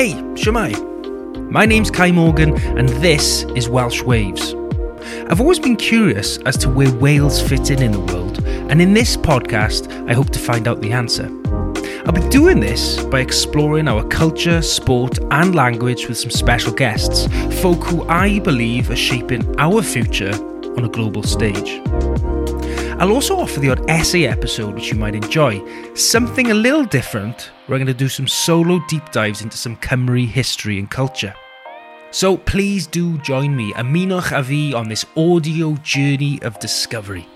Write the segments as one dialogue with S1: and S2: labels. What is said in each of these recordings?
S1: Hey, Shwmae. My name's Kai Morgan, and this is Welsh Waves. I've always been curious as to where Wales fit in in the world, and in this podcast, I hope to find out the answer. I'll be doing this by exploring our culture, sport, and language with some special guests, folk who I believe are shaping our future on a global stage. I'll also offer the odd essay episode which you might enjoy, something a little different, where I'm going to do some solo deep dives into some Cymru history and culture. So please do join me, Aminach Avi, on this audio journey of discovery.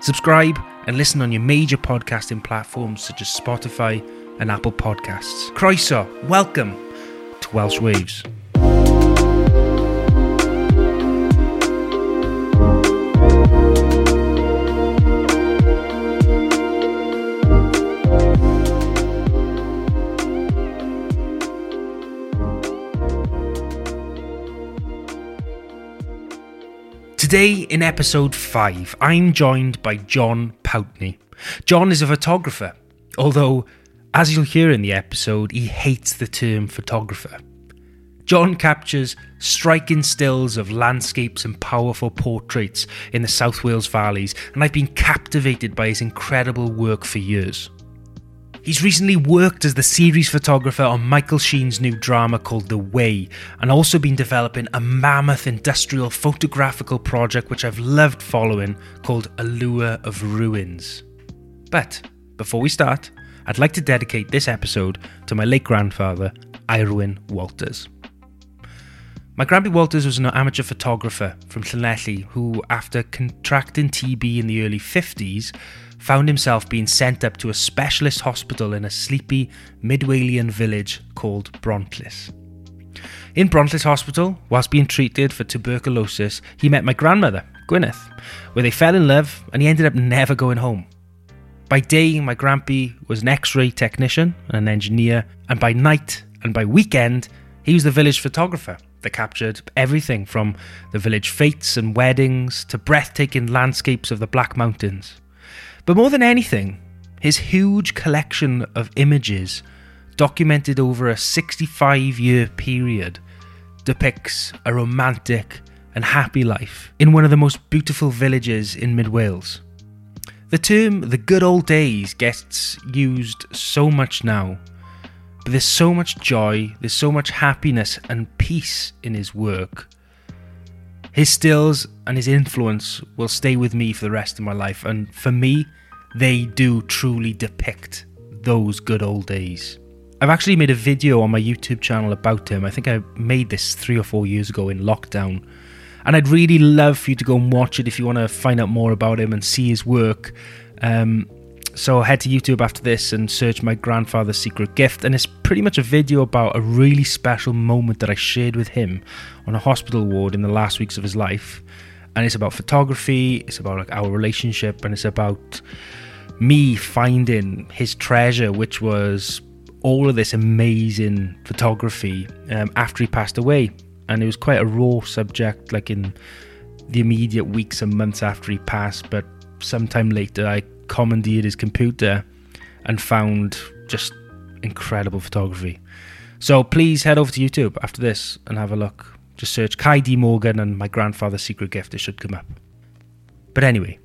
S1: Subscribe and listen on your major podcasting platforms such as Spotify and Apple Podcasts. Croeso, welcome to Welsh Waves. Today, in episode 5, I'm joined by Jon Pountney. Jon is a photographer, although, as you'll hear in the episode, he hates the term photographer. Jon captures striking stills of landscapes and powerful portraits in the South Wales valleys, and I've been captivated by his incredible work for years. He's recently worked as the series photographer on Michael Sheen's new drama called The Way, and also been developing a mammoth industrial photographical project which I've loved following called Allure of Ruins. But before we start, I'd like to dedicate this episode to my late grandfather, Eirwyn Walters. My Grandpa Walters was an amateur photographer from Llanelli who, after contracting TB in the early 50s, found himself being sent up to a specialist hospital in a sleepy mid-Walian village called Bronllys. In Bronllys Hospital, whilst being treated for tuberculosis, he met my grandmother, Gwyneth, where they fell in love and he ended up never going home. By day, my grampy was an x ray technician and an engineer, and by night and by weekend, he was the village photographer that captured everything from the village fetes and weddings to breathtaking landscapes of the Black Mountains. But more than anything, his huge collection of images, documented over a 65 year period, depicts a romantic and happy life in one of the most beautiful villages in mid Wales. The term the good old days gets used so much now, but there's so much joy, there's so much happiness and peace in his work. His stills and his influence will stay with me for the rest of my life, and for me, they do truly depict those good old days. I've actually made a video on my YouTube channel about him. I think I made this three or four years ago in lockdown. And I'd really love for you to go and watch it if you want to find out more about him and see his work. Um, so I head to YouTube after this and search my grandfather's secret gift. And it's pretty much a video about a really special moment that I shared with him on a hospital ward in the last weeks of his life. And it's about photography, it's about like our relationship, and it's about me finding his treasure, which was all of this amazing photography um, after he passed away. And it was quite a raw subject, like in the immediate weeks and months after he passed. But sometime later, I commandeered his computer and found just incredible photography. So please head over to YouTube after this and have a look. Just search Kai D. Morgan and my grandfather's secret gift. It should come up. But anyway,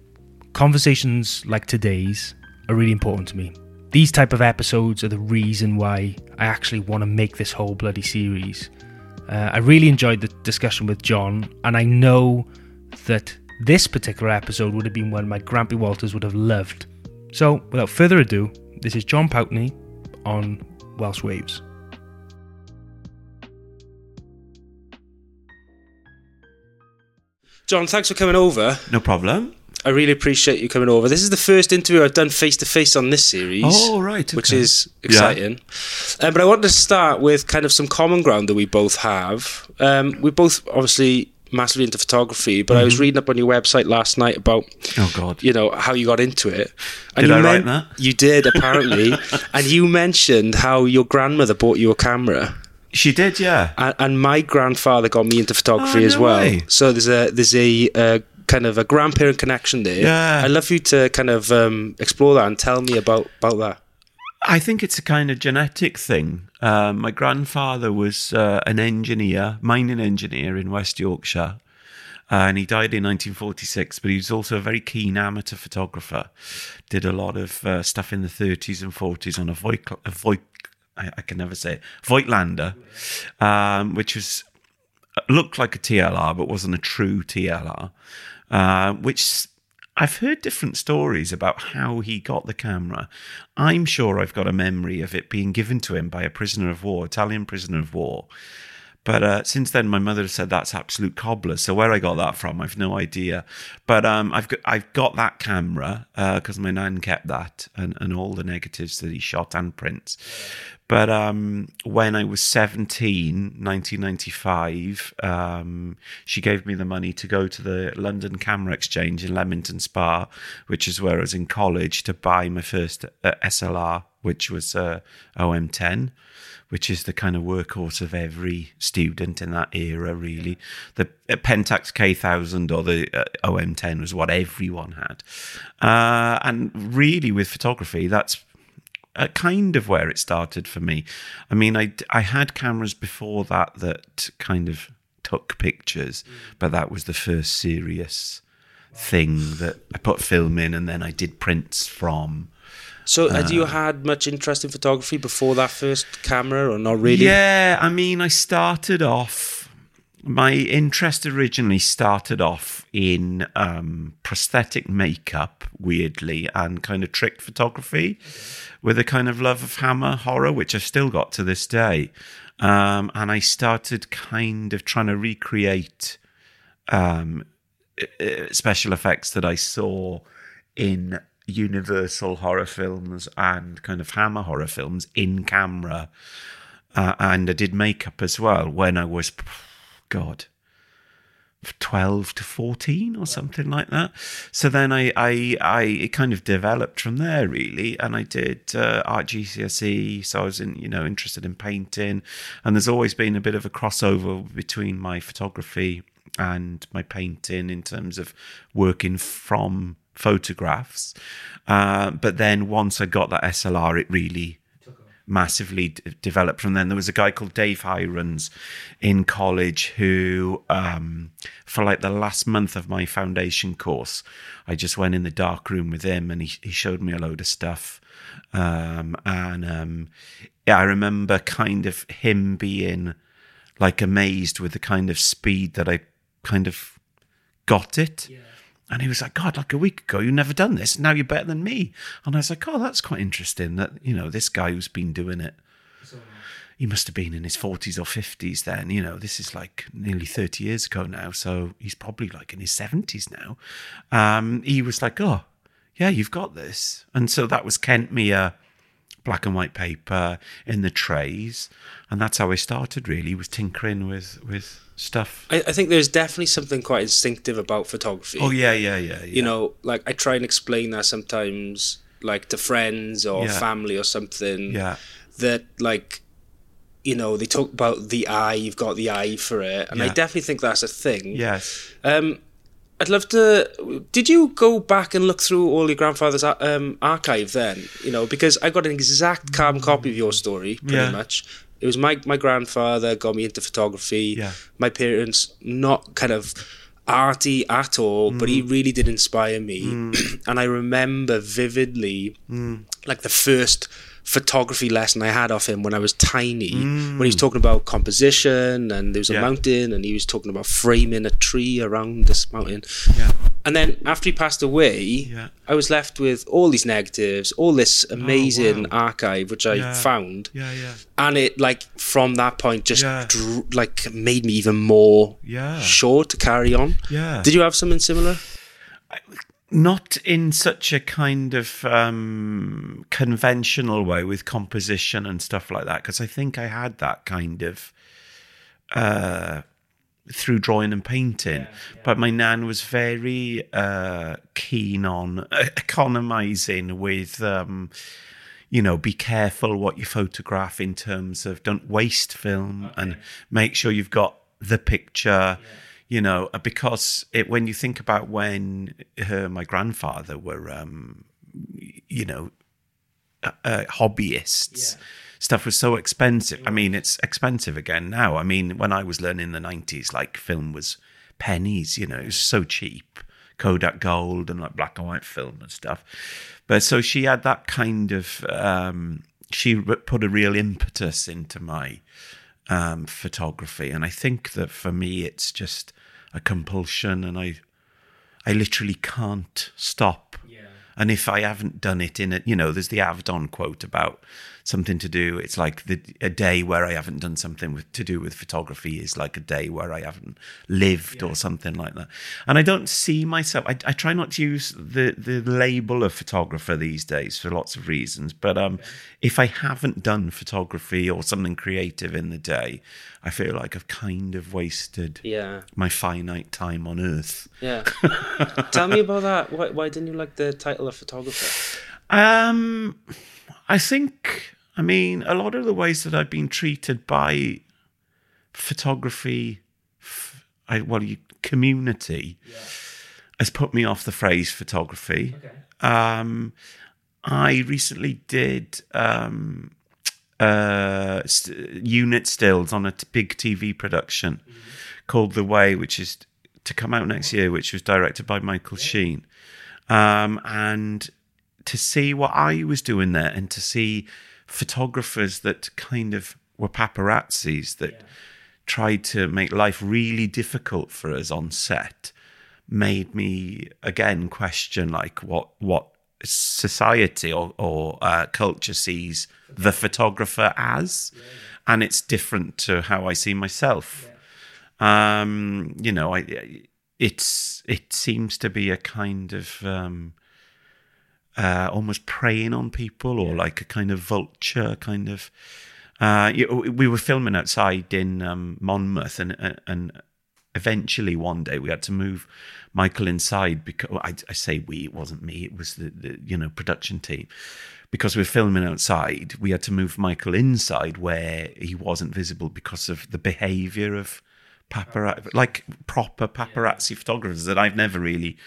S1: conversations like today's are really important to me. These type of episodes are the reason why I actually want to make this whole bloody series. Uh, I really enjoyed the discussion with Jon, and I know that this particular episode would have been one my Grampy Walters would have loved. So, without further ado, this is Jon Pountney on Welsh Waves. Jon, thanks for coming over.
S2: No problem.
S1: I really appreciate you coming over. This is the first interview I've done face to face on this series.
S2: Oh, right.
S1: Which is exciting. Um, but I wanted to start with kind of some common ground that we both have. Um, we both obviously massively into photography, but I was reading up on your website last night about,
S2: Oh, God.
S1: you know, how you got into it. And
S2: Did
S1: you
S2: I write that?
S1: You did, apparently. and you mentioned how your grandmother bought you a camera.
S2: She did, yeah.
S1: And, and my grandfather got me into photography
S2: Oh,
S1: as
S2: no
S1: well.
S2: way.
S1: So there's a there's a uh, kind of a grandparent connection there.
S2: Yeah.
S1: I'd love you to kind of um, explore that and tell me about about that.
S2: I think it's a kind of genetic thing. Uh, my grandfather was uh, an engineer, mining engineer in West Yorkshire, uh, and he died in 1946. But he was also a very keen amateur photographer. Did a lot of uh, stuff in the 30s and 40s on a Voigt, a Voigt I, I can never say it, Voigtlander, um, which was looked like a TLR but wasn't a true TLR, uh, which I've heard different stories about how he got the camera. I'm sure I've got a memory of it being given to him by a prisoner of war, Italian prisoner of war. But uh, since then, my mother said that's absolute cobbler. So where I got that from, I've no idea. But um, I've got I've got that camera because uh, my nan kept that and, and all the negatives that he shot and prints. But um, when I was 17, 1995, um, she gave me the money to go to the London Camera Exchange in Leamington Spa, which is where I was in college, to buy my first uh, SLR, which was uh, OM10 which is the kind of workhorse of every student in that era, really. The uh, Pentax K1000 or the uh, OM10 was what everyone had. Uh, and really, with photography, that's uh, kind of where it started for me. I mean, I, I had cameras before that that kind of took pictures, but that was the first serious thing that I put film in and then I did prints from.
S1: So, had you uh, had much interest in photography before that first camera, or not really?
S2: Yeah, I mean, I started off. My interest originally started off in um, prosthetic makeup, weirdly, and kind of trick photography, with a kind of love of hammer horror, which I've still got to this day. Um, and I started kind of trying to recreate um, special effects that I saw in Universal horror films and kind of Hammer horror films in camera. Uh, and I did makeup as well when I was, God, 12 to 14 or something like that. So then I, I, I it kind of developed from there really. And I did uh, art GCSE. So I was in, you know, interested in painting and there's always been a bit of a crossover between my photography and my painting in terms of working from photographs. Uh, but then once I got that SLR, it really massively d- developed from then. There was a guy called Dave Hirons in college who, um, for like the last month of my foundation course, I just went in the dark room with him and he, he showed me a load of stuff. Um, and um, yeah, I remember kind of him being like amazed with the kind of speed that I kind of got it. Yeah. And he was like, God, like a week ago, you've never done this. Now you're better than me. And I was like, oh, that's quite interesting that, you know, this guy who's been doing it, he must have been in his 40s or 50s then. You know, this is like nearly 30 years ago now. So he's probably like in his 70s now. Um, he was like, oh, yeah, you've got this. And so that was Kentmere black and white paper in the trays, and that's how I started. Really, was tinkering with with stuff.
S1: I, I, think there's definitely something quite instinctive about photography.
S2: Oh yeah, yeah, yeah. yeah.
S1: You know, like I try and explain that sometimes, like to friends or yeah. family or something.
S2: Yeah.
S1: That like you know they talk about the eye you've got the eye for it and yeah. i definitely think that's a thing
S2: yes
S1: um I'd love to. Did you go back and look through all your grandfather's um, archive then? You know, because I got an exact carbon copy of your story, pretty yeah. much. It was my my grandfather got me into photography.
S2: Yeah.
S1: My parents not kind of arty at all, mm. but he mm. really did inspire me. Mm. and I remember vividly, mm. like the first photography lesson I had off him when I was tiny, mm. when he was talking about composition and there was a yeah. mountain and he was talking about framing a tree around this mountain.
S2: Yeah.
S1: And then after he passed away, yeah. I was left with all these negatives, all this amazing oh, wow. archive which I found.
S2: Yeah, yeah.
S1: And it like from that point just drew, like made me even more
S2: yeah.
S1: sure to carry on.
S2: Yeah.
S1: Did you have something similar?
S2: I, not in such a kind of um, conventional way with composition and stuff like that, because I think I had that kind of uh, through drawing and painting. Yeah, yeah. But my nan was very uh, keen on economizing with. Um, you know, be careful what you photograph in terms of don't waste film okay. and make sure you've got the picture. Yeah you know, uh, because it, when you think about when her, my grandfather were, um, you know, uh, hobbyists. Stuff was so expensive. I mean, it's expensive again now. I mean, when I was learning in the nineties, like film was pennies. You know, it was so cheap. Kodak Gold and like black and white film and stuff. But so she had that kind of. Um, she put a real impetus into my um, photography, and I think that for me, it's just a compulsion, and I, I literally can't stop. And if I haven't done it in it, you know, there's the Avedon quote about something to do. It's like the, a day where I haven't done something with, to do with photography is like a day where I haven't lived or something like that. And I don't see myself. I, I try not to use the the label of photographer these days for lots of reasons. But um, if I haven't done photography or something creative in the day, I feel like I've kind of wasted
S1: Yeah.
S2: my finite time on Earth.
S1: Yeah. Tell me about that. Why, why didn't you like the title of photographer?
S2: Um, I think, I mean, a lot of the ways that I've been treated by photography, I, well, you, community, has put me off the phrase photography. Um, I recently did um, uh, st- unit stills on a t- big TV production called The Way, which is to come out next year, which was directed by Michael Sheen. Um, and to see what I was doing there and to see photographers that kind of were paparazzis that tried to make life really difficult for us on set made me again question like what what society or, or uh, culture sees the photographer as. And it's different to how I see myself. Um you know I it's it seems to be a kind of um uh, almost preying on people or like a kind of vulture kind of uh, we were filming outside in um, Monmouth and and eventually one day we had to move Michael inside because I, I say we it wasn't me it was the, the you know production team. Because we were filming outside we had to move Michael inside where he wasn't visible because of the behavior of paparazzi like proper paparazzi photographers that I've never really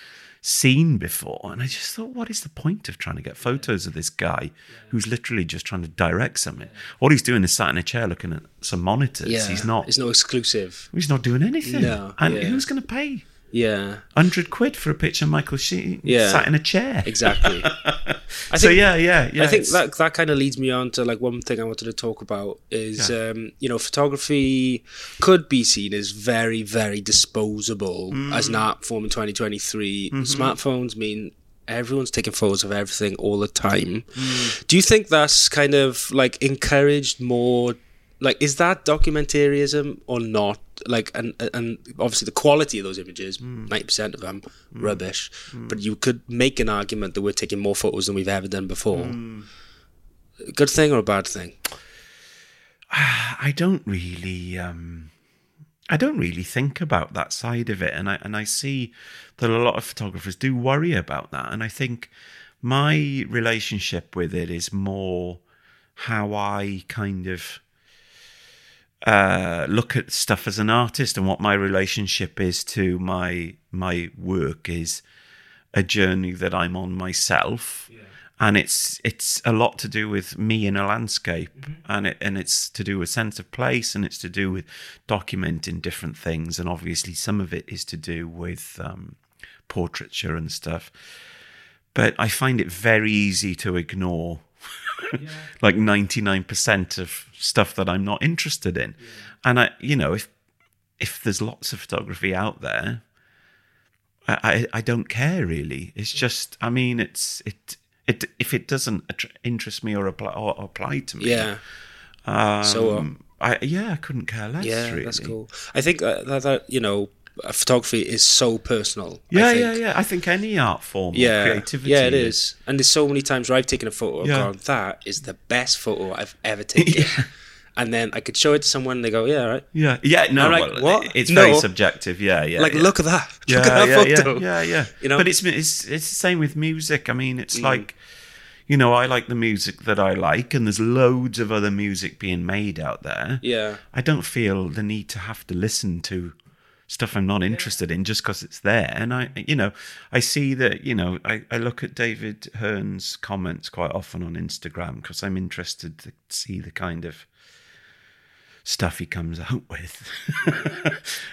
S2: seen before and I just thought what is the point of trying to get photos of this guy who's literally just trying to direct something all he's doing is sat in a chair looking at some monitors
S1: Yeah.
S2: he's not
S1: It's no exclusive.
S2: He's not doing anything.
S1: No,
S2: and
S1: yeah.
S2: who's going to pay
S1: Yeah.
S2: hundred quid for a picture of Michael Sheen
S1: Yeah.
S2: sat in a chair?
S1: Exactly. I
S2: so yeah, yeah, yeah.
S1: I think
S2: it's-
S1: that that kind of leads me on to like one thing I wanted to talk about is um, you know photography could be seen as very very disposable
S2: Mm.
S1: as an art form in 2023.
S2: Mm-hmm.
S1: Smartphones mean everyone's taking photos of everything all the time.
S2: Mm.
S1: Do you think that's kind of like encouraged more? Like, is that documentarianism or not? Like, and and obviously the quality of those images,
S2: Mm.
S1: ninety percent of them, rubbish. But you could make an argument that we're taking more photos than we've ever done before.
S2: Mm.
S1: Good thing or a bad thing?
S2: I don't really, um, I don't really think about that side of it, and I and I see that a lot of photographers do worry about that, and I think my relationship with it is more how I kind of uh, look at stuff as an artist and what my relationship is to my my work is a journey that I'm on myself, and it's it's a lot to do with me in a landscape, and it and it's to do with sense of place, and it's to do with documenting different things, and obviously some of it is to do with um, portraiture and stuff. But I find it very easy to ignore like 99% of stuff that I'm not interested in. And I, you know, if if there's lots of photography out there, I, I, I don't care really. It's just, I mean, it's it it if it doesn't interest me or apply or apply to me,
S1: Yeah,
S2: um,
S1: So, uh,
S2: I yeah, I couldn't care less.
S1: yeah,
S2: really.
S1: that's cool. I think uh, that, that you know, photography is so personal.
S2: Yeah, yeah, yeah. I think any art form,
S1: Yeah,
S2: creativity,
S1: yeah, it is. And there's so many times where I've taken a photo and
S2: Yeah.
S1: gone, "That is the best photo I've ever taken." And then I could show it to someone, and they go, "Yeah, right."
S2: Yeah, yeah. No,
S1: like,
S2: well,
S1: what?
S2: it's
S1: No.
S2: very subjective. Yeah, yeah.
S1: like,
S2: yeah.
S1: look at that!
S2: yeah,
S1: look at that
S2: yeah,
S1: photo.
S2: Yeah, yeah, yeah.
S1: You know?
S2: but it's it's it's the same with music. I mean, it's
S1: Mm.
S2: like, you know, I like the music that I like, and there's loads of other music being made out there.
S1: Yeah.
S2: I don't feel the need to have to listen to stuff I'm not interested in just because it's there. And I, you know, I see that, you know, I, I look at David Hearn's comments quite often on Instagram because I'm interested to see the kind of stuff he comes out with.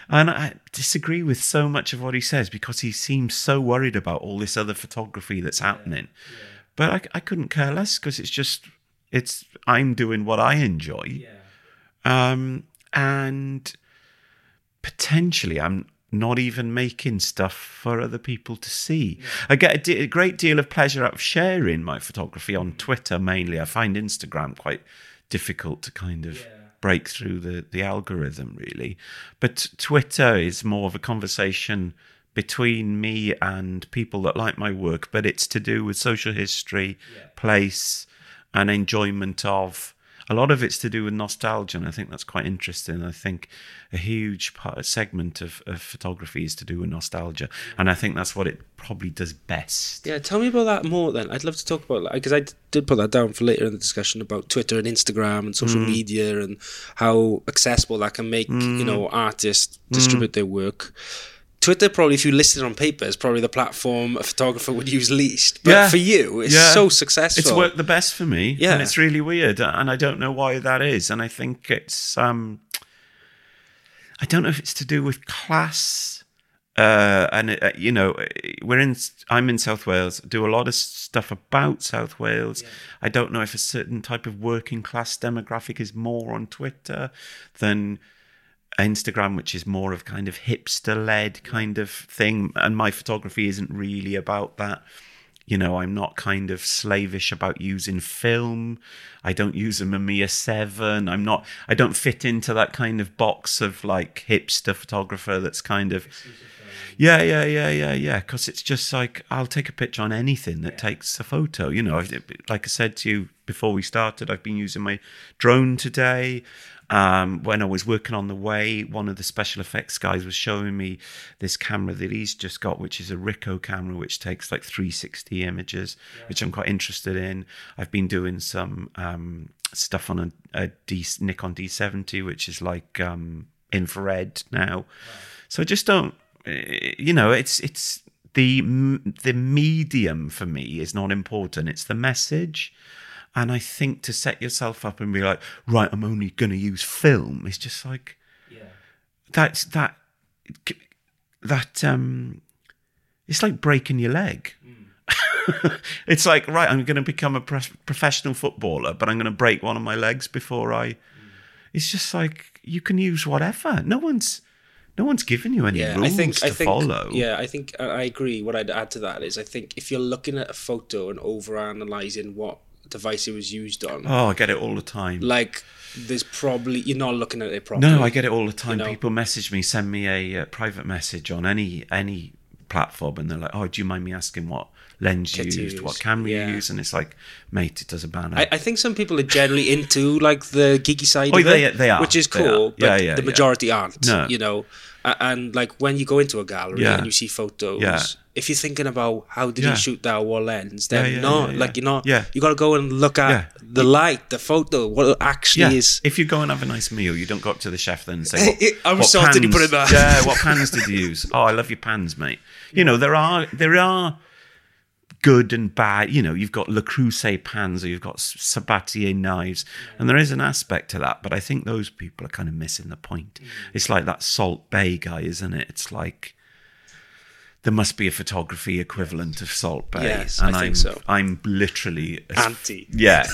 S2: and I disagree with so much of what he says because he seems so worried about all this other photography that's happening. But I, I couldn't care less because it's just, it's, I'm doing what I enjoy. Yeah. Um, and potentially I'm not even making stuff for other people to see. I get a, de- a great deal of pleasure out of sharing my photography on mm. Twitter mainly. I find Instagram quite difficult to kind of break through the, the algorithm, really. But Twitter is more of a conversation between me and people that like my work, but it's to do with social history, place, and enjoyment of a lot of it's to do with nostalgia, and I think that's quite interesting. I think a huge part, a segment of, of photography is to do with nostalgia, and I think that's what it probably does best.
S1: Yeah, tell me about that more then. I'd love to talk about that because I d- did put that down for later in the discussion about Twitter and Instagram and social
S2: Mm.
S1: media and how accessible that can make you know artists
S2: Mm.
S1: distribute their work. Twitter probably, if you listed it on paper, is probably the platform a photographer would use least. But
S2: Yeah.
S1: for you, it's
S2: Yeah.
S1: so successful.
S2: It's worked the best for me.
S1: Yeah.
S2: And it's really weird. And I don't know why that is. And I think it's um I don't know if it's to do with class. Uh, and uh, you know, we're in. I'm in South Wales. Do a lot of stuff about South Wales. I don't know if a certain type of working class demographic is more on Twitter than Instagram, which is more of kind of hipster led kind of thing. And my photography isn't really about that. You know, I'm not kind of slavish about using film. I don't use a Mamiya 7. I'm not, I don't fit into that kind of box of like hipster photographer that's kind of, yeah, yeah, yeah, yeah, yeah. Because it's just like, I'll take a picture on anything that takes a photo. You know, like I said to you before we started, I've been using my drone today. Um, when I was working on the way, one of the special effects guys was showing me this camera that he's just got, which is a Ricoh camera, which takes like 360 images, which I'm quite interested in. I've been doing some um, stuff on a, a D, Nikon D70, which is like um, infrared now. So I just don't, eh, you know, it's it's the the medium for me is not important. It's the message. And I think to set yourself up and be like, right, I'm only going to use film. It's just like, yeah, that's that, that, um, it's like breaking your leg. it's like, right, I'm going to become a pro- professional footballer, but I'm going to break one of my legs before I. It's just like you can use whatever. No one's, no one's given you any
S1: yeah,
S2: rules
S1: I think
S2: to
S1: I think
S2: follow.
S1: yeah, I think I I agree. What I'd add to that is I think if you're looking at a photo and over analyzing what device it was used on,
S2: Oh, I get it all the time.
S1: like there's probably you're not looking at it properly.
S2: No, I get it all the time.
S1: know?
S2: People message me, send me a uh, private message on any any platform, and they're like, "Oh, do you mind me asking what lens you
S1: Kit you
S2: used, what camera
S1: Yeah.
S2: you use?" And it's like, "Mate, it doesn't matter."
S1: I, I think some people are generally into like the geeky side
S2: Oh,
S1: of
S2: they-
S1: it,
S2: they are,
S1: which is cool. But
S2: Yeah, yeah,
S1: the majority aren't.
S2: No.
S1: You know, and like when you go into a gallery and you see photos,
S2: Yeah.
S1: If you're thinking about how did
S2: Yeah.
S1: he shoot that, wall lens, then
S2: yeah,
S1: no,
S2: yeah, yeah.
S1: like you're not.
S2: Yeah.
S1: You got to go and look at the light, the photo, what it actually is.
S2: If you go and have a nice meal, you don't go up to the chef then and say, what,
S1: I'm
S2: what
S1: sorry, did you put it there?
S2: Yeah, what pans did you use? Oh, I love your pans, mate. You know, there are there are good and bad. You know, you've got Le Creuset pans or you've got Sabatier knives, and there is an aspect to that. But I think those people are kind of missing the point.
S1: Mm.
S2: It's like that Salt Bae guy, isn't it? It's like there must be a photography equivalent of Salt Bae.
S1: Yes, I
S2: and
S1: think
S2: am
S1: so.
S2: I'm literally
S1: Anti.
S2: yeah.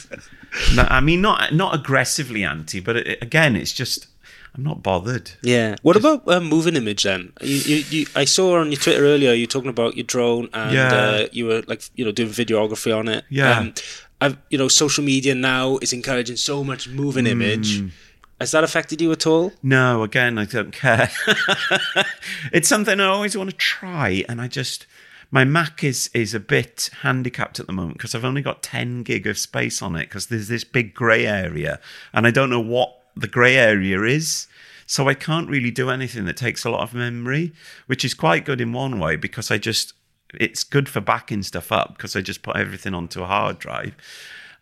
S2: no, I mean, not not aggressively anti, but it, again, it's just I'm not bothered.
S1: Yeah. What about um, moving image then? You, you, you, I saw on your Twitter earlier you talking about your drone and
S2: Yeah.
S1: uh, you were like you know doing videography on it.
S2: Yeah.
S1: Um, I've, you know, social media now is encouraging so much moving image.
S2: Mm.
S1: Has that affected you at all?
S2: No, again, I don't care. it's something I always want to try, and I just my Mac is is a bit handicapped at the moment because I've only got 10 gig of space on it because there's this big grey area, and I don't know what the grey area is. So I can't really do anything that takes a lot of memory, which is quite good in one way because I just it's good for backing stuff up because I just put everything onto a hard drive.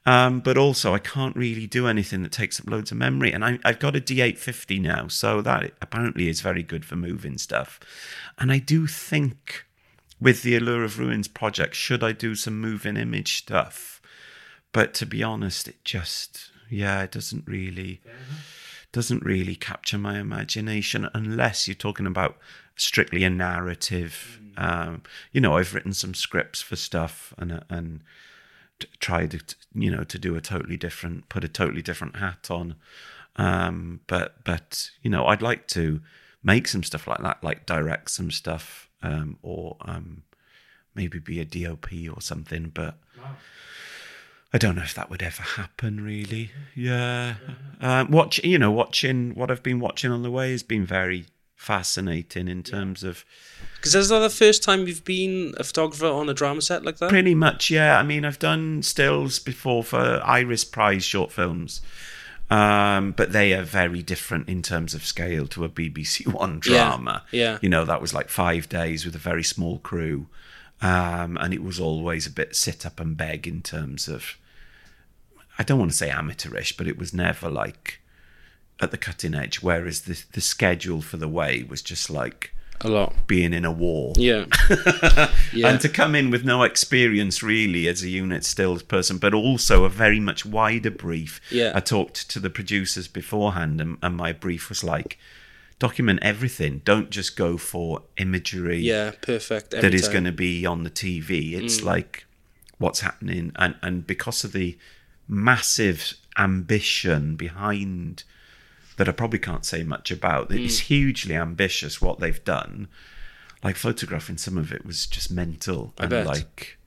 S2: Um, but also, I can't really do anything that takes up loads of memory. And I, I've got a D850 now, so that apparently is very good for moving stuff. And I do think with the Allure of Ruins project, should I do some moving image stuff? But to be honest, it just, yeah, it doesn't really. Doesn't really capture my imagination unless you're talking about strictly a narrative. Um, you know, I've written some scripts for stuff and and tried to, you know to do a totally different, put a totally different hat on. Um, but but you know, I'd like to make some stuff like that, like direct some stuff, um, or um, maybe be a DOP or something. But I don't know if that would ever happen, really. Yeah. Um, watch, you know, watching what I've been watching on the way has been very fascinating in terms of
S1: Because is that the first time you've been a photographer on a drama set like that?
S2: pretty much, yeah. I mean, I've done stills before for Iris Prize short films. Um, but they are very different in terms of scale to a BBC One
S1: Yeah,
S2: drama.
S1: yeah.
S2: You know, that was like five days with a very small crew. Um, and it was always a bit sit up and beg in terms of, I don't want to say amateurish, but it was never like at the cutting edge. Whereas the, the schedule for the way was just like
S1: A lot.
S2: being in a war.
S1: Yeah. yeah.
S2: And to come in with no experience really as a unit stills person, but also a very much wider brief.
S1: Yeah.
S2: I talked to the producers beforehand, and, and my brief was like, document everything. Don't just go for imagery
S1: yeah, perfect.
S2: that is going to be on the TV. It's mm. like what's happening, and and because of the massive ambition behind that, I probably can't say much about. It's hugely ambitious what they've done. Like photographing some of it was just mental and
S1: bet.
S2: like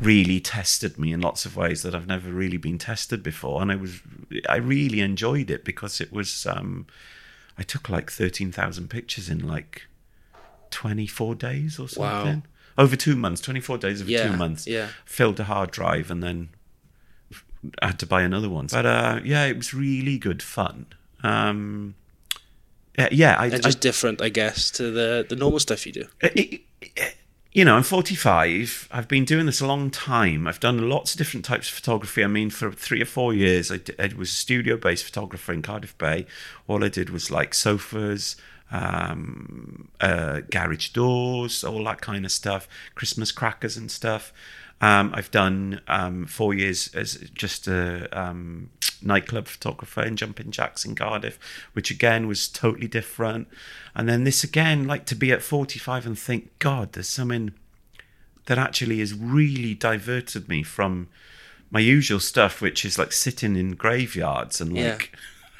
S2: really tested me in lots of ways that I've never really been tested before, and I was I really enjoyed it because it was. um I took like thirteen thousand pictures in like 24 days or
S1: Wow.
S2: something. Over two months, 24 days over
S1: Yeah,
S2: two months.
S1: yeah.
S2: Filled a hard drive and then had to buy another one. But uh, yeah, it was really good fun. Um, yeah, yeah, I,
S1: and just different, I guess, to the the normal stuff you do.
S2: It- it- you know, I'm 45. I've been doing this a long time. I've done lots of different types of photography. I mean, for three or four years, I was a studio based photographer in Cardiff Bay. All I did was like sofas, um, uh, garage doors, all that kind of stuff, Christmas crackers and stuff. Um, I've done um, four years as just a um, nightclub photographer in Jumping Jacks in Cardiff, which again was totally different. And then this again, like to be at 45 and think, God, there's something that actually has really diverted me from my usual stuff, which is like sitting in graveyards and
S1: Yeah.
S2: like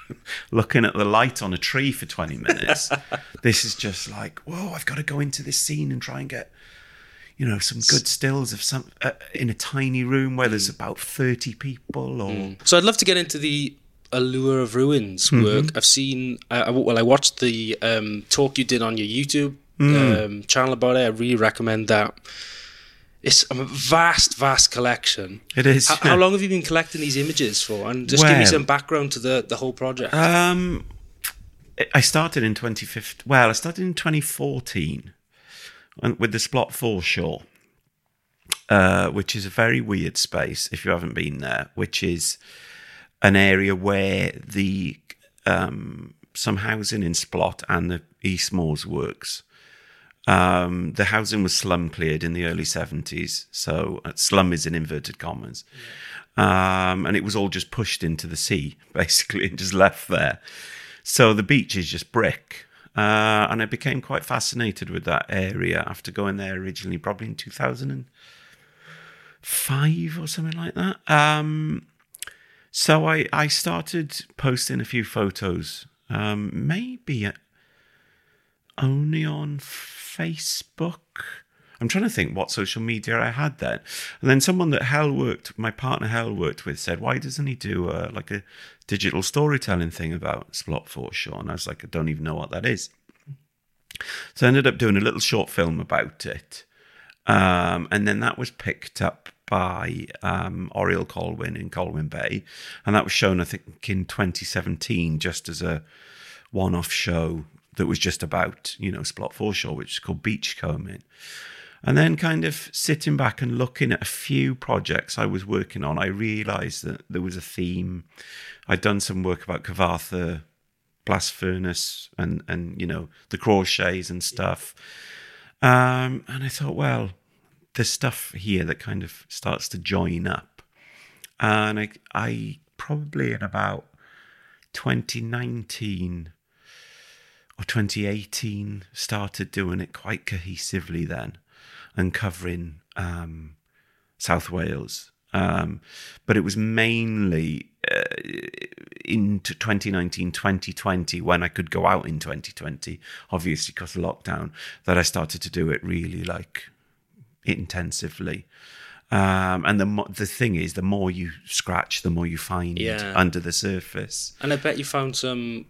S2: looking at the light on a tree for 20 minutes. this is just like, whoa, I've got to go into this scene and try and get, you know, some good stills of some uh, in a tiny room where there's about 30 people or.
S1: So I'd love to get into the Allure of Ruins
S2: Mm-hmm.
S1: work. I've seen, I, I- well, I watched the um, talk you did on your YouTube
S2: Mm.
S1: um, channel about it. I really recommend that. It's a vast, vast collection.
S2: It is.
S1: How,
S2: yeah.
S1: how long have you been collecting these images for? And just give me some background to the, the whole project.
S2: Um, I started in 2015. Well, I started in 2014 and- with the Splot Foreshore, uh, which is a very weird space if you haven't been there, which is an area where the um, some housing in Splot and the Eastmoors works. Um, the housing was slum cleared in the early 70s. So uh, slum is in inverted commas. Um, and it was all just pushed into the sea, basically, and just left there. So the beach is just brick. Uh, and I became quite fascinated with that area after going there originally, probably in 2005 or something like that. Um, so I, I started posting a few photos, um, maybe only on Facebook. I'm trying to think what social media I had then. And then someone that Hell worked, my partner Hell worked with, said, "Why doesn't he do uh, like a digital storytelling thing about Splot Foreshore?" And I was like, "I don't even know what that is." So I ended up doing a little short film about it, um, and then that was picked up by um, Oriel Colwyn in Colwyn Bay, and that was shown, I think, in 2017, just as a one-off show that was just about you know Splot Foreshore, which is called Beachcombing. And then, kind of sitting back and looking at a few projects I was working on, I realised that there was a theme. I'd done some work about Cyfarthfa blast furnace and and you know the Crawshays and stuff. Um, and I thought, well, there's stuff here that kind of starts to join up. And I, I probably in about 2019 or 2018 started doing it quite cohesively then and covering um, South Wales. Um, but it was mainly uh, into 2019, 2020, when I could go out in 2020, obviously because of lockdown, that I started to do it really like intensively. Um, and the mo- the thing is, the more you scratch, the more you find
S1: Yeah.
S2: under the surface.
S1: And I bet you found some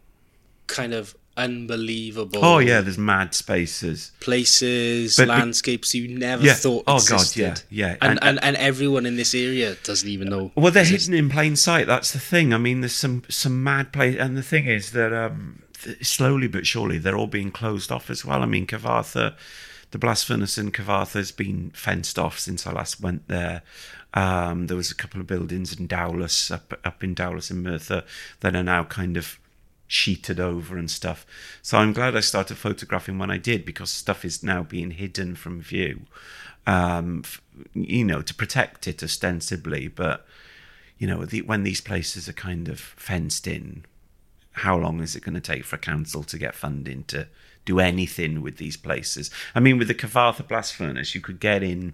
S1: kind of unbelievable
S2: Oh yeah, there's mad spaces.
S1: places,
S2: But-
S1: landscapes you never
S2: Yeah.
S1: thought
S2: Oh, God, yeah, yeah.
S1: And,
S2: And-
S1: and, and everyone in this area doesn't even know.
S2: Well, they're hidden in plain sight. That's the thing. I mean, there's some some mad place, and the thing is that um, slowly but surely they're all being closed off as well. I mean, Cyfarthfa, the blast furnace in Cyfarthfa has been fenced off since I last went there. Um, there was a couple of buildings in Dowlais, up up in Dowlais and Merthyr, that are now kind of sheeted over and stuff. So I'm glad I started photographing when I did because stuff is now being hidden from view. Um, you know, to protect it ostensibly, but you know, the, when these places are kind of fenced in, how long is it going to take for a council to get funding to do anything with these places? I mean, with the Cyfarthfa blast furnace, you could get in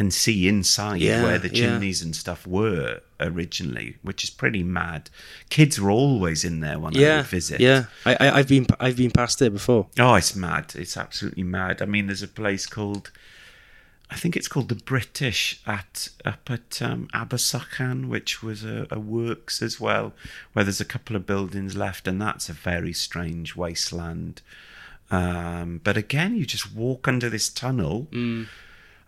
S2: and see inside
S1: Yeah,
S2: where the
S1: yeah.
S2: chimneys and stuff were originally, which is pretty mad. Kids were always in there when I
S1: Yeah,
S2: would visit.
S1: yeah. I, I, I've been I've been past there before.
S2: Oh, it's mad. It's absolutely mad. I mean, there's a place called, I think it's called the British at up at um, which was a, a works as well, where there's a couple of buildings left, and that's a very strange wasteland. Um, but again, you just walk under this tunnel.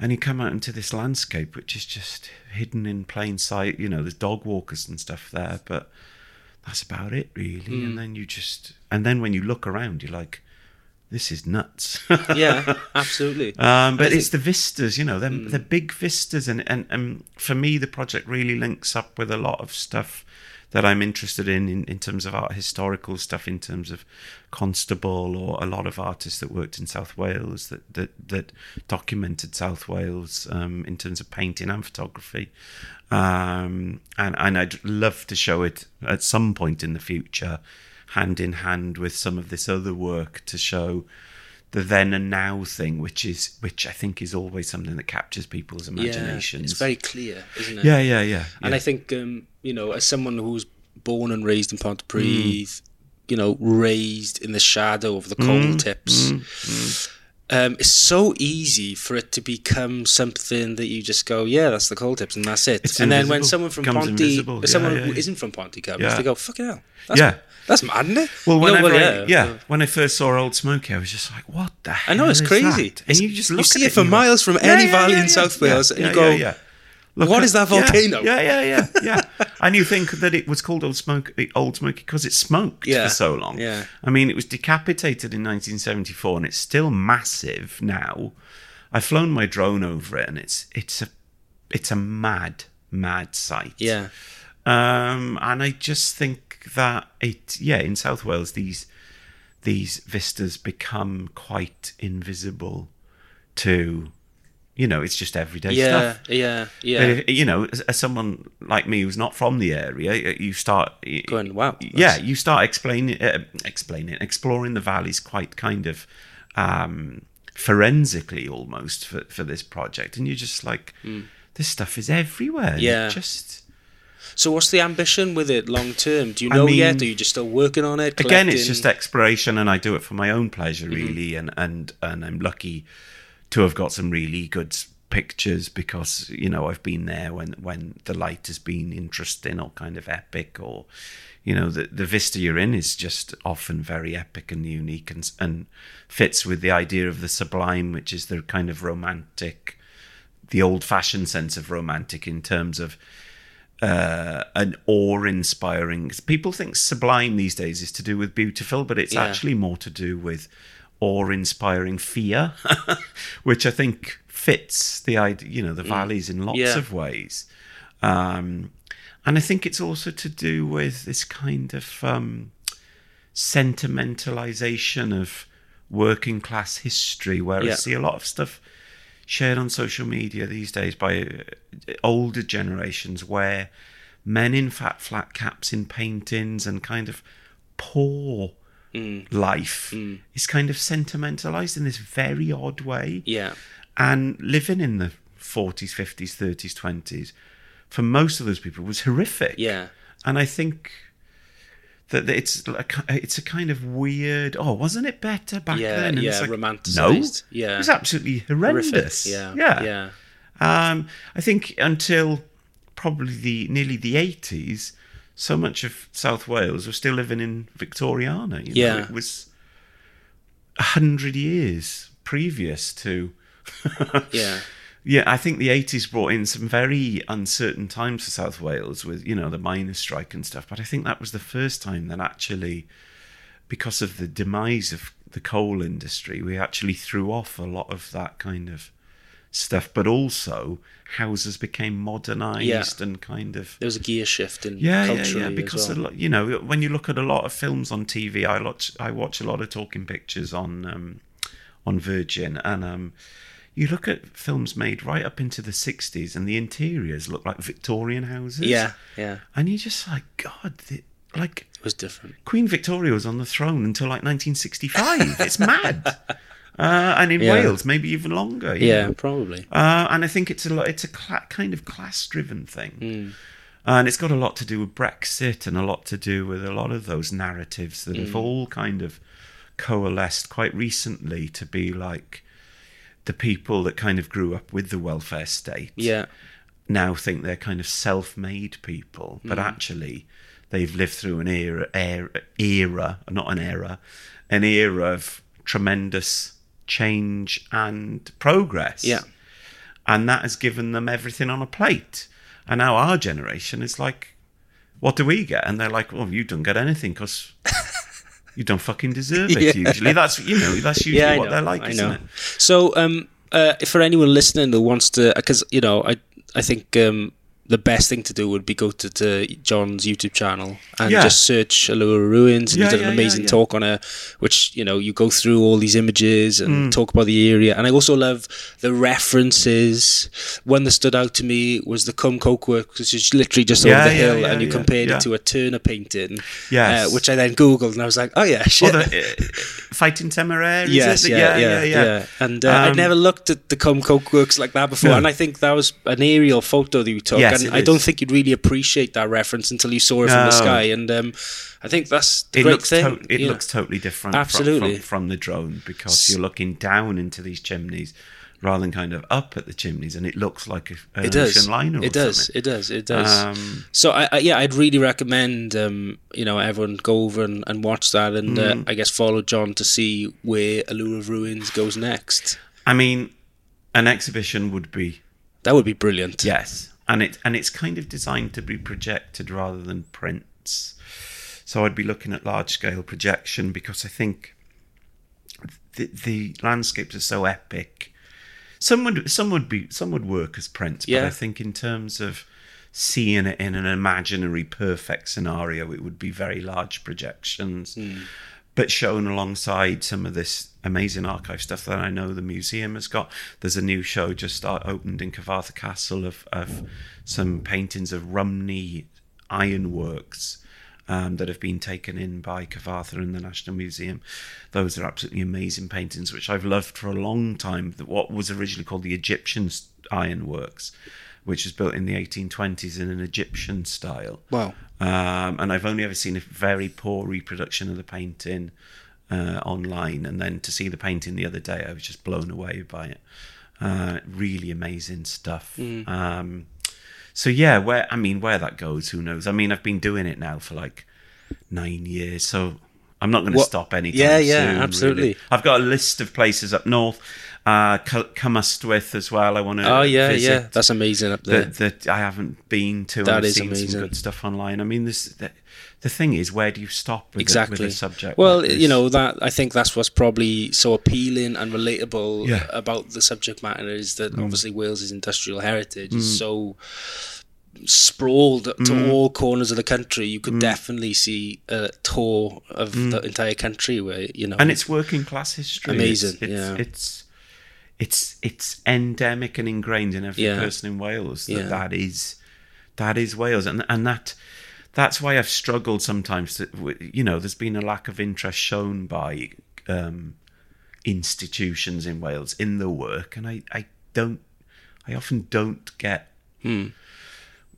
S2: And you come out into this landscape, which is just hidden in plain sight. You know, there's dog walkers and stuff there, but that's about it, really. And then you just, and then when you look around, you're like, this is nuts.
S1: Yeah, absolutely.
S2: Um, but it's the vistas, you know, they're, they're big vistas, and, and and for me, the project really links up with a lot of stuff that I'm interested in, in in terms of art historical stuff, in terms of Constable or a lot of artists that worked in South Wales that that that documented South Wales um, in terms of painting and photography, um, and and I'd love to show it at some point in the future, hand in hand with some of this other work to show the then and now thing, which is which I think is always something that captures people's
S1: Yeah,
S2: imaginations.
S1: it's very clear, isn't it?
S2: yeah, yeah, yeah.
S1: And
S2: yeah.
S1: I think, um, you know, as someone who's born and raised in
S2: Mm.
S1: Pontypridd, you know, raised in the shadow of the coal
S2: Mm.
S1: tips, um, it's so easy for it to become something that you just go, yeah, that's the coal tips, and that's it.
S2: It's
S1: and then when someone from Ponty.
S2: Yeah,
S1: someone
S2: yeah,
S1: who
S2: yeah.
S1: isn't from Ponty comes,
S2: Yeah.
S1: they go, fucking hell. That's,
S2: Yeah.
S1: That's mad, isn't it?
S2: Well,
S1: You know,
S2: whenever
S1: well,
S2: I, yeah, when I first saw Old Smoky, I was just like, "What the hell?"
S1: I know it's
S2: is
S1: crazy.
S2: that? And you just look
S1: see
S2: at
S1: it for
S2: and you're like,
S1: miles from any valley in South Wales, and you go,
S2: Look
S1: "What
S2: at-
S1: is that
S2: yeah,
S1: volcano?"
S2: Yeah, yeah, yeah, yeah. and you think that it was called Old Smoke, Old Smoky because it smoked
S1: Yeah,
S2: for so long.
S1: yeah.
S2: I mean, it was decapitated in 1974, and it's still massive now. I've flown my drone over it, and it's it's a it's a mad mad sight.
S1: yeah,
S2: Um, and I just think that it, yeah, in South Wales, these these vistas become quite invisible to, you know, it's just everyday
S1: yeah,
S2: stuff.
S1: yeah,
S2: But
S1: yeah.
S2: you know, as, as someone like me who's not from the area, you start
S1: Going, wow,
S2: yeah, you start explaining, uh, explaining, exploring the valleys quite kind of um, forensically almost for, for this project, and you're just like, this stuff is everywhere.
S1: Yeah.
S2: just
S1: So what's the ambition with it long term? Do you
S2: I
S1: know
S2: mean-
S1: yet? Are you just still working on it?
S2: again it's just exploration and i do it for my own pleasure
S1: Mm-hmm.
S2: really and and and i'm lucky to have got some really good pictures because you know i've been there when when the light has been interesting or kind of epic or you know the the vista you're in is just often very epic and unique and and fits with the idea of the sublime which is the kind of romantic the old fashioned sense of romantic in terms of uh, an awe-inspiring. People think sublime these days is to do with beautiful, but it's
S1: Yeah.
S2: actually more to do with awe-inspiring fear, which I think fits the idea, you know, the valleys in lots
S1: Yeah.
S2: of ways. Um, and I think it's also to do with this kind of um, sentimentalization of working class history, where
S1: Yeah.
S2: I see a lot of stuff shared on social media these days by uh, older generations where men in fat flat caps in paintings and kind of poor life is kind of sentimentalized in this very odd way
S1: Yeah.
S2: and living in the 40s 50s 30s 20s for most of those people was horrific
S1: Yeah.
S2: and i think that it's like it's a kind of weird oh wasn't it better back
S1: Yeah,
S2: then And
S1: yeah,
S2: like,
S1: romanticised.
S2: no
S1: Yeah.
S2: it was absolutely horrendous
S1: Yeah.
S2: yeah
S1: Yeah.
S2: um, I think until probably the nearly the eighties, so much of South Wales was still living in Victoriana. You know?
S1: Yeah.
S2: it was a hundred years previous to.
S1: Yeah.
S2: Yeah, I think the eighties brought in some very uncertain times for South Wales with you know the miners' strike and stuff. But I think that was the first time that actually, because of the demise of the coal industry, we actually threw off a lot of that kind of stuff. But also, houses became modernised
S1: Yeah.
S2: and kind of
S1: There was a gear shift in
S2: yeah, yeah, yeah. Because
S1: well.
S2: a lot, you know, when you look at a lot of films on TV, I watch I watch a lot of talking pictures on um, on Virgin, and um, you look at films made right up into the '60s, and the interiors look like Victorian houses.
S1: yeah, yeah,
S2: and you're just like, God, the, like
S1: it was different.
S2: Queen Victoria was on the throne until like 1965. it's mad. Uh, and in
S1: Yeah.
S2: Wales, maybe even longer.
S1: Yeah,
S2: know.
S1: probably.
S2: Uh, and I think it's a lot. It's a cla- kind of class-driven thing,
S1: Hmm.
S2: and it's got a lot to do with Brexit and a lot to do with a lot of those narratives that
S1: Hmm.
S2: have all kind of coalesced quite recently to be like the people that kind of grew up with the welfare state.
S1: Yeah,
S2: now think they're kind of self-made people, but
S1: Hmm.
S2: actually they've lived through an era, era, era, not an era, an era of tremendous change and progress.
S1: Yeah.
S2: And that has given them everything on a plate. And now our generation is like, what do we get? And they're like, well, you don't get anything because you don't fucking deserve it.
S1: Yeah.
S2: Usually, that's you know that's usually
S1: yeah,
S2: what
S1: know,
S2: they're like,
S1: I
S2: isn't
S1: know.
S2: it?
S1: So, um, uh, for anyone listening who wants to, because you know, I, I think um, the best thing to do would be go to, to Jon's YouTube channel and
S2: Yeah.
S1: just search Allure Ruins. And
S2: Yeah,
S1: he did an
S2: yeah,
S1: amazing
S2: yeah.
S1: talk on it, which you know, you go through all these images and
S2: Mm.
S1: talk about the area. And I also love the references. One that stood out to me was the Cwm Coke Works, which is literally just over the hill, and you compared it to a Turner painting.
S2: Yes.
S1: uh, which I then googled, and I was like, oh yeah, shit.
S2: The, uh, fighting Temeraire. is
S1: Yes,
S2: it?
S1: yeah, yeah, yeah, And uh, I'd
S2: Um,
S1: never looked at the Cwm Coke Works like that before,
S2: No.
S1: and I think that was an aerial photo that you took,
S2: Yes,
S1: and I don't think you'd really appreciate that reference until you saw it from the sky. And um, I think that's the
S2: it
S1: great
S2: looks
S1: thing.
S2: to- it
S1: know.
S2: looks totally different
S1: Absolutely.
S2: From, from, the drone because you're looking down into these chimneys rather than kind of up at the chimneys and it looks like a, an
S1: it does.
S2: ocean liner
S1: It does.
S2: something.
S1: It does. It does.
S2: Um,
S1: so I, I, yeah, I'd really recommend um, you know everyone go over and, and watch that, and
S2: Mm.
S1: uh, I guess follow Jon to see where Allure of Ruins goes next.
S2: I mean an exhibition would be
S1: That would be brilliant.
S2: yes and it and it's kind of designed to be projected rather than prints. So I'd be looking at large scale projection because I think the, the landscapes are so epic. Some would some would be some would work as prints but I think in terms of seeing it in an imaginary perfect scenario it would be very large projections hmm. But shown alongside some of this amazing archive stuff that I know the museum has got. There's a new show just start, opened in Cyfarthfa Castle of, of some paintings of Rhymney ironworks um, that have been taken in by Cyfarthfa and the National Museum. Those are absolutely amazing paintings, which I've loved for a long time. What was originally called the Egyptian ironworks, which was built in the 1820s in an Egyptian style.
S1: Wow.
S2: Um, and I've only ever seen a very poor reproduction of the painting uh, online. And then to see the painting the other day, I was just blown away by it. Uh, really amazing stuff. Um, so yeah, where I mean, where that goes, who knows? I mean, I've been doing it now for like nine years, so I'm not going to stop anytime
S1: Yeah, yeah,
S2: soon,
S1: absolutely.
S2: really. I've got a list of places up north. Uh, Cwmystwyth as well. I want to.
S1: Oh yeah,
S2: visit
S1: yeah, that's amazing up there.
S2: that, that I haven't been to.
S1: That
S2: and
S1: is
S2: seen
S1: amazing.
S2: some good stuff online. I mean, this the, the thing is, where do you stop with, the,
S1: exactly
S2: with a subject?
S1: well
S2: like
S1: you know that i think that's what's probably so appealing and relatable
S2: Yeah.
S1: about the subject matter is that obviously wales's industrial heritage
S2: Mm.
S1: is so sprawled to all corners of the country you
S2: Mm.
S1: could definitely see a tour of the entire country where you know
S2: and it's working class history.
S1: Amazing,
S2: It's, it's,
S1: yeah.
S2: it's it's it's endemic and ingrained in every
S1: Yeah.
S2: person in Wales that
S1: Yeah.
S2: that is that is Wales, and and that that's why I've struggled sometimes. To, you know, there's been a lack of interest shown by um, institutions in Wales in the work, and I I don't I often don't get.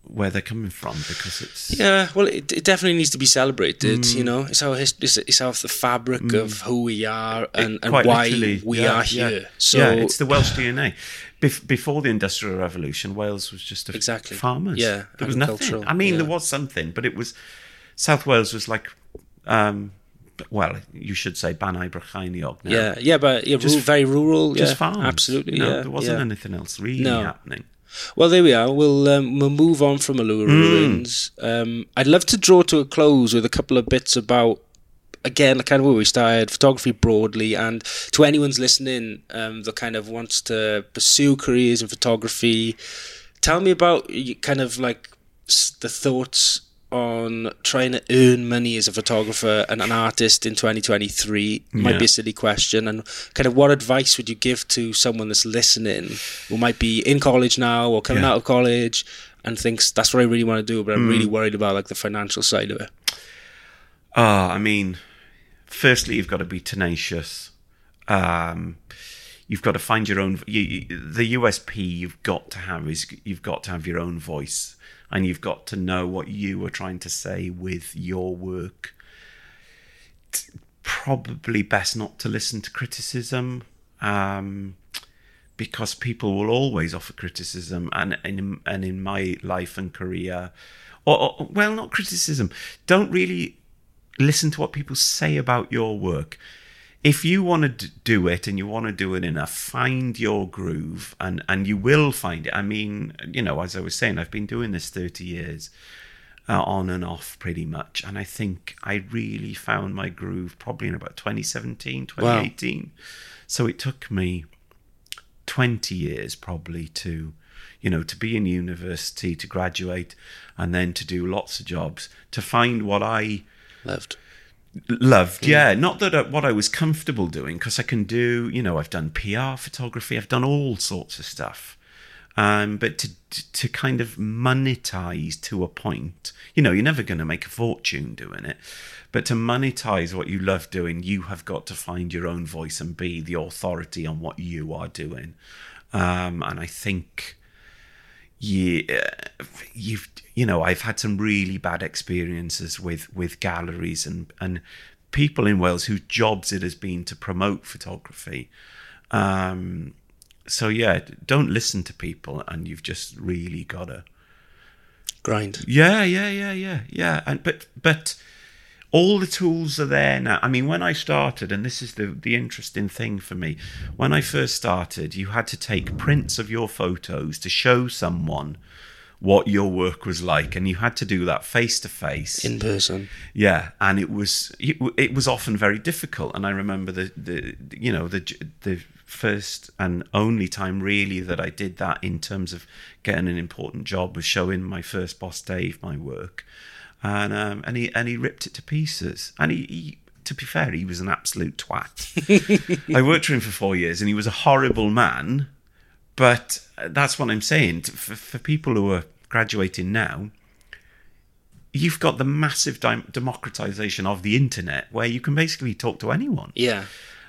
S2: Where they're coming from because it's.
S1: Yeah, well, it, it definitely needs to be celebrated.
S2: Mm.
S1: You know, it's our hist- it's, it's our the fabric of who we are and, and why we
S2: yeah,
S1: are
S2: yeah.
S1: here. So
S2: yeah, it's the Welsh DNA. Bef- before the Industrial Revolution, Wales was just a
S1: Exactly.
S2: farmers.
S1: Yeah,
S2: there was nothing. I mean, there was something, but it was South Wales was like, um, well, you should say Bannau now.
S1: yeah, yeah, but yeah,
S2: Just-
S1: very rural.
S2: just
S1: yeah,
S2: farms.
S1: absolutely.
S2: You know,
S1: yeah,
S2: there wasn't
S1: yeah.
S2: anything else really
S1: No.
S2: happening.
S1: Well, there we are. We'll um, we'll move on from Allura
S2: Hmm.
S1: Ruins. Um, I'd love to draw to a close with a couple of bits about again, kind of where we started, photography broadly, and to anyone's listening um, that kind of wants to pursue careers in photography. Tell me about kind of like the thoughts on trying to earn money as a photographer and an artist in 2023 might
S2: Yeah.
S1: be a silly question and kind of what advice would you give to someone that's listening who might be in college now or coming
S2: Yeah.
S1: out of college and thinks that's what I really want to do but I'm really worried about like the financial side of it
S2: Ah, I mean, firstly, you've got to be tenacious. Um, you've got to find your own. You, you, the USP you've got to have is you've got to have your own voice, and you've got to know what you are trying to say with your work. Probably best not to listen to criticism. Um, because people will always offer criticism and in, and in my life and career or, or well not criticism don't really listen to what people say about your work if you want to do it and you want to do it enough find your groove and and you will find it i mean you know as i was saying i've been doing this 30 years uh, on and off pretty much and i think i really found my groove probably in about 2017 2018 so it took me 20 years probably to you know to be in university to graduate and then to do lots of jobs to find what i
S1: loved
S2: loved yeah. not that I, what i was comfortable doing because i can do you know i've done pr photography i've done all sorts of stuff. Um, but to to kind of monetize to a point you know you're never going to make a fortune doing it but to monetize what you love doing you have got to find your own voice and be the authority on what you are doing. Um, and i think yeah, you've you know I've had some really bad experiences with with galleries and and people in Wales whose jobs it has been to promote photography. Um, so yeah, don't listen to people, and you've just really got to.
S1: grind
S2: Yeah, yeah, yeah, yeah, yeah. And but but all the tools are there now. I mean, when I started, and this is the the interesting thing for me, when I first started, you had to take prints of your photos to show someone what your work was like, and you had to do that face to face.
S1: in person
S2: Yeah, and it was it, it was often very difficult. And I remember the the you know the the first and only time really that I did that in terms of getting an important job was showing my first boss Dave my work, and um, and he and he ripped it to pieces. And he, he to be fair, he was an absolute twat. I worked for him for four years, and he was a horrible man. But that's what I'm saying for, for people who are graduating now you've got the massive democratization of the internet where you can basically talk to anyone.
S1: yeah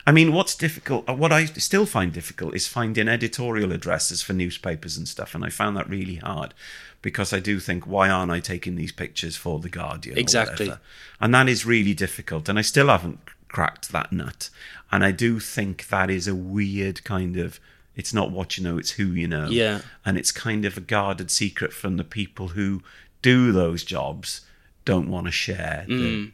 S2: I mean, what's difficult, uh, what I still find difficult is finding editorial addresses for newspapers and stuff. And I found that really hard because I do think, why aren't I taking these pictures for The Guardian?
S1: Exactly.
S2: And that is really difficult. And I still haven't cracked that nut. And I do think that is a weird kind of, it's not what you know, it's who you know.
S1: Yeah.
S2: And it's kind of a guarded secret from the people who do those jobs, don't want to share the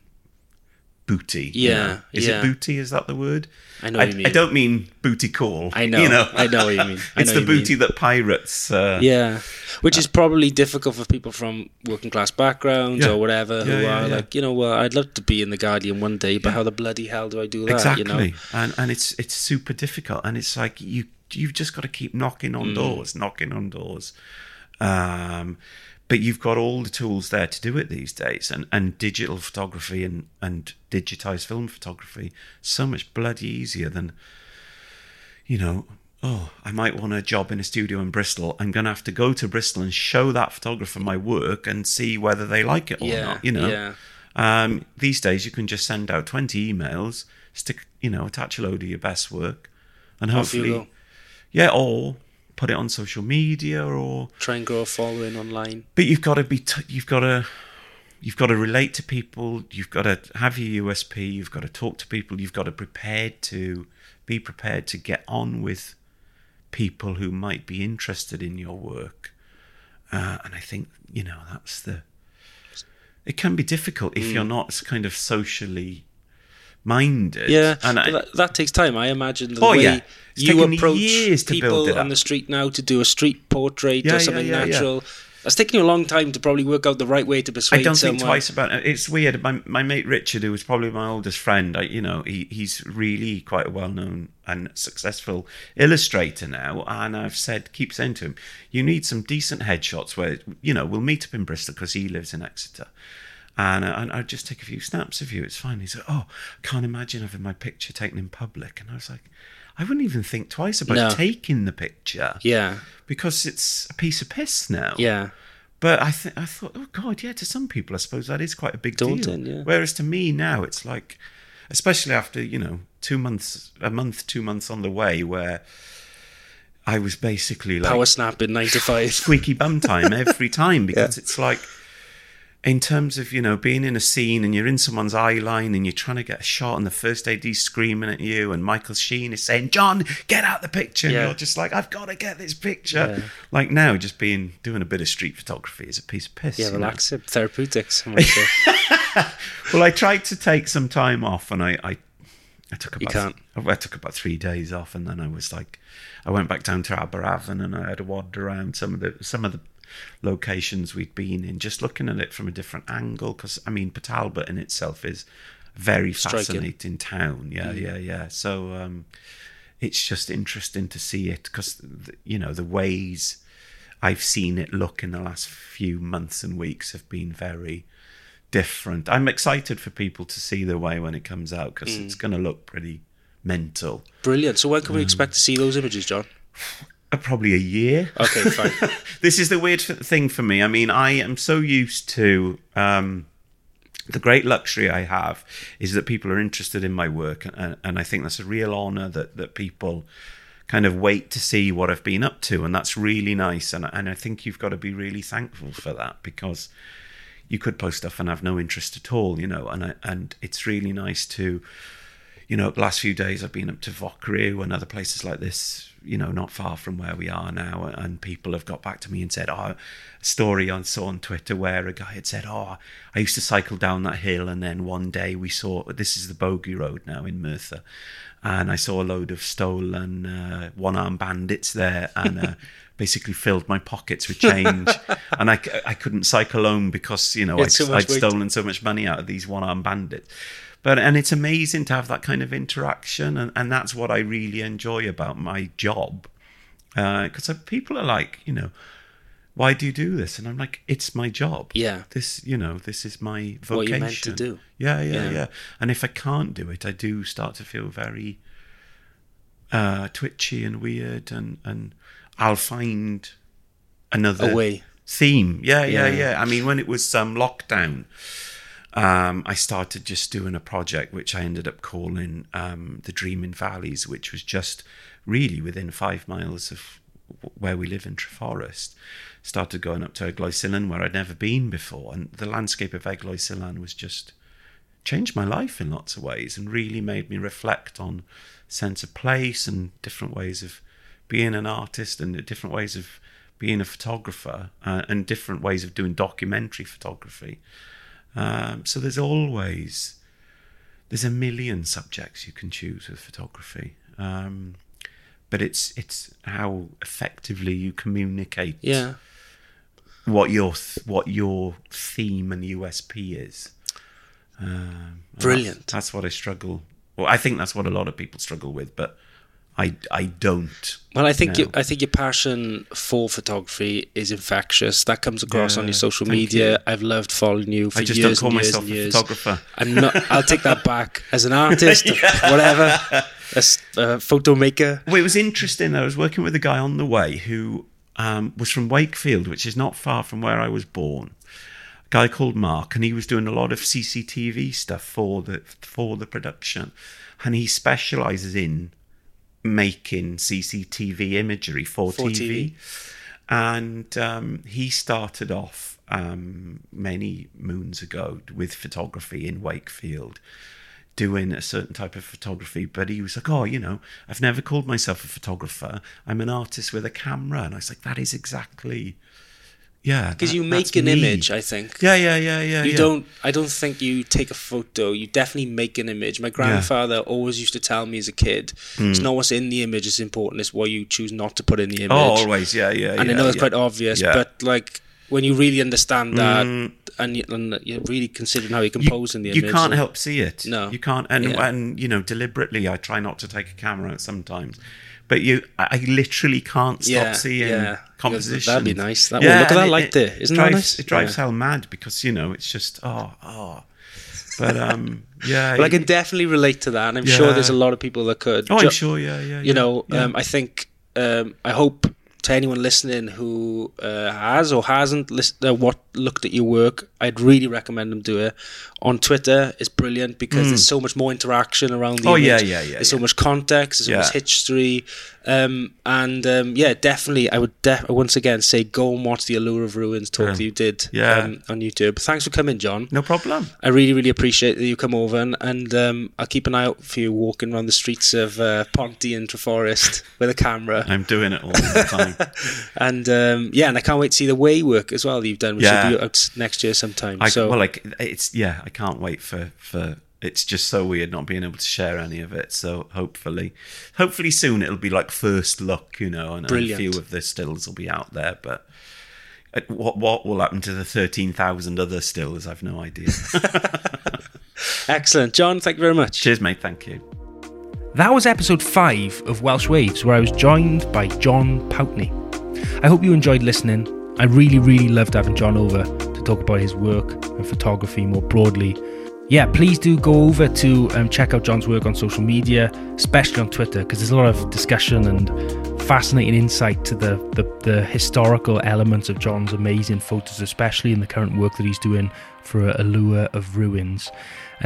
S2: booty. you
S1: Yeah,
S2: know. Is
S1: yeah.
S2: it booty? Is that the word?
S1: I know
S2: I,
S1: what you mean.
S2: I don't mean booty call.
S1: I know,
S2: You know.
S1: I know what you mean.
S2: It's the
S1: you
S2: booty that pirates. Uh,
S1: Yeah, which is probably difficult for people from working class backgrounds
S2: Yeah.
S1: or whatever who
S2: Yeah, yeah,
S1: are like, you know, well, I'd love to be in the Guardian one day, but how the bloody hell do I do that?
S2: exactly.
S1: You know,
S2: And and it's it's super difficult, and it's like you you've just got to keep knocking
S1: Mm.
S2: on doors, knocking on doors. Um, but you've got all the tools there to do it these days, and, and digital photography and and digitized film photography so much bloody easier than, you know. Oh, I might want a job in a studio in Bristol. I'm going to have to go to Bristol and show that photographer my work and see whether they like it or
S1: Yeah,
S2: not. You know,
S1: yeah.
S2: um, these days, you can just send out 20 emails, stick, you know, attach a load of your best work, and hopefully, yeah, or put it on social media, or
S1: try and grow a following online.
S2: but you've got to be, t- you've got to, you've got to relate to people, you've got to have your USP, you've got to talk to people, you've got to prepared to be prepared to get on with people who might be interested in your work, uh, and I think you know that's the it can be difficult if you're not kind of socially minded.
S1: Yeah,
S2: and I,
S1: that, that takes time. I imagine the
S2: Oh,
S1: way
S2: yeah.
S1: You approach
S2: years to
S1: people on the street now to do a street portrait
S2: Yeah,
S1: or something
S2: yeah,
S1: natural. That's taking you a long time to probably work out the right way to persuade
S2: I don't
S1: someone.
S2: think twice about it. It's weird. My my mate Richard, who was probably my oldest friend, I, you know, he he's really quite a well known and successful illustrator now. And I've said, keep saying to him, you need some decent headshots where you know we'll meet up in Bristol because he lives in Exeter. And, uh, and I'd just take a few snaps of you. It's fine. He said, "Oh, I can't imagine having my picture taken in public." And I was like, "I wouldn't even think twice about
S1: No.
S2: taking the picture
S1: Yeah,
S2: because it's a piece of piss now."
S1: yeah,
S2: But I th- I thought, oh god, yeah. To some people, I suppose that is quite a big
S1: Daunting,
S2: deal.
S1: yeah.
S2: Whereas to me now, it's like, especially after you know two months, a month, two months on the way, where I was basically like
S1: power snap in nine to five.
S2: squeaky bum time every time because it's like, in terms of you know being in a scene and you're in someone's eye line and you're trying to get a shot and the first AD's screaming at you and Michael Sheen is saying, "Jon, get out the picture,"
S1: Yeah.
S2: you're just like, "I've got to get this picture."
S1: Yeah.
S2: Like now, just being doing a bit of street photography is a piece of piss.
S1: Yeah,
S2: you know?
S1: relaxing, therapeutics. I.
S2: Well, I tried to take some time off, and I, I, I took about
S1: can't.
S2: I took about three days off, and then I was like, I went back down to Aberavon, and I had a wander around some of the some of the locations we'd been in, just looking at it from a different angle. Because I mean, Port Talbot in itself is a very
S1: Striking. Mm.
S2: fascinating town. Yeah, yeah, yeah. So um, it's just interesting to see it because you know the ways I've seen it look in the last few months and weeks have been very different. I'm excited for people to see the way when it comes out because
S1: Mm.
S2: it's going to look pretty mental.
S1: Brilliant. So when
S2: Mm.
S1: can we expect to see those images, Jon?
S2: Uh, probably a year.
S1: Okay, fine.
S2: this is the weird thing for me. I mean, I am so used to um, the great luxury I have is that people are interested in my work, and, and I think that's a real honour that that people kind of wait to see what I've been up to, and that's really nice. And and I think you've got to be really thankful for that because you could post stuff and have no interest at all, you know. And I, and it's really nice to you know, last few days I've been up to Fochriw and other places like this, you know, not far from where we are now. And people have got back to me and said, oh, a story I saw on Twitter where a guy had said, oh, I used to cycle down that hill. And then one day we saw, this is the Bogey Road now in Merthyr. And I saw a load of stolen uh, one armed bandits there and uh, basically filled my pockets with change. and I, I couldn't cycle home because, you know, I'd, I'd stolen so much money out of these one armed bandits. But and it's amazing to have that kind of interaction, and, and that's what I really enjoy about my job. Because people are like, you know, why do you do this? And I'm like, it's my job.
S1: Yeah.
S2: This, you know, this is my vocation.
S1: What you're meant to do.
S2: Yeah, yeah,
S1: Yeah.
S2: yeah, And if I can't do it, I do start to feel very uh, twitchy and weird, and and I'll find another
S1: A way.
S2: theme. Yeah, yeah,
S1: Yeah.
S2: yeah. I mean, when it was um, lockdown, um, I started just doing a project which I ended up calling um, the Dreaming Valleys, which was just really within five miles of where we live in Treforest. Started going up to Eglwys where I'd never been before, and the landscape of Eglwys was just changed my life in lots of ways and really made me reflect on sense of place and different ways of being an artist and different ways of being a photographer uh, and different ways of doing documentary photography. Um, so there's always there's a million subjects you can choose with photography. Um, but it's it's how effectively you communicate
S1: Yeah.
S2: what your th- what your theme and USP is. Um,
S1: Brilliant.
S2: That's, that's what I struggle. Well, I think that's what a lot of people struggle with, but I I don't.
S1: Well, I think you, I think your passion for photography is infectious. That comes across on your social media.
S2: you.
S1: I've loved following you for
S2: I just
S1: years
S2: don't call
S1: and years
S2: myself
S1: and
S2: a photographer.
S1: I'm not. I'll take that back as an artist, whatever, as a photo maker.
S2: Well, it was interesting. I was working with a guy on the way who um, was from Wakefield, which is not far from where I was born. A guy called Mark, and he was doing a lot of CCTV stuff for the for the production, and he specialises in making CCTV imagery for,
S1: For
S2: TV.
S1: TV.
S2: And um, he started off um, many moons ago with photography in Wakefield doing a certain type of photography, but he was like, "Oh, you know, I've never called myself a photographer. I'm an artist with a camera." And I was like, "That is exactly, yeah."
S1: Because you make an
S2: me.
S1: image, I think.
S2: Yeah, yeah, yeah, yeah.
S1: You
S2: yeah.
S1: don't. I don't think you take a photo. You definitely make an image. My grandfather always used to tell me as a kid, "It's not what's in the image is important. It's what you choose not to put in the image."
S2: Hmm. Oh, always, yeah, yeah.
S1: and
S2: yeah,
S1: I know it's
S2: yeah.
S1: quite obvious,
S2: Yeah.
S1: but like when you really understand that,
S2: Mm.
S1: and, you, and you're really considering how you're composing the image,
S2: you
S1: can't
S2: help see it.
S1: No.
S2: you can't. And
S1: Yeah.
S2: and you know, deliberately, I try not to take a camera sometimes, but you, I literally can't stop
S1: Yeah,
S2: seeing
S1: yeah.
S2: composition.
S1: That'd be nice. That- oh, look at that light there. Isn't that nice?
S2: It drives
S1: Yeah.
S2: hell mad because you know it's just oh oh, but um yeah.
S1: But I can definitely relate to that, and I'm sure there's a lot of people that could.
S2: oh, I'm sure. Yeah, yeah.
S1: you
S2: yeah,
S1: know,
S2: yeah.
S1: um, I think um, I hope to anyone listening who uh, has or hasn't list- uh, what looked at your work, I'd really recommend them do it. On Twitter, it's brilliant because there's so much more interaction around the
S2: Hmm. Oh,
S1: image.
S2: yeah, yeah, yeah,
S1: There's so much context. There's so much history, um, and um, yeah, definitely, I would def- once again say go and watch the Allure of Ruins talk
S2: Yeah.
S1: that you did
S2: Yeah.
S1: um, on YouTube. Thanks for coming, Jon.
S2: no problem.
S1: I really, really appreciate that you come over, and, and um, I'll keep an eye out for you walking around the streets of uh, Ponty and Treforest with a camera.
S2: I'm doing it all the time.
S1: And um, yeah, and I can't wait to see the way work as well that you've done, which
S2: Yeah.
S1: will be out next year sometime.
S2: I,
S1: so
S2: well, like it's yeah, I can't wait for for. It's just so weird not being able to share any of it. So hopefully, hopefully soon it'll be like first look, you know, and, and a few of the stills will be out there. But uh, what what will happen to the thirteen thousand other stills? I've no idea.
S1: excellent, Jon. Thank you very much.
S2: Cheers, mate. Thank you.
S3: That was episode 5 of Welsh Waves, where I was joined by Jon Pountney. I hope you enjoyed listening. I really, really loved having Jon over to talk about his work and photography more broadly. Yeah, please do go over to um, check out Jon's work on social media, especially on Twitter, because there's a lot of discussion and fascinating insight to the, the, the historical elements of Jon's amazing photos, especially in the current work that he's doing for Allure of Ruins.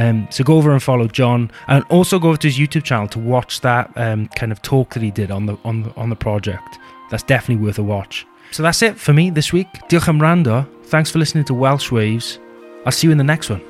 S3: Um, so go over and follow Jon, and also go over to his YouTube channel to watch that um, kind of talk that he did on the on the, on the project. That's definitely worth a watch. So that's it for me this week. Diolch am wrando. Thanks for listening to Welsh Waves. I'll see you in the next one.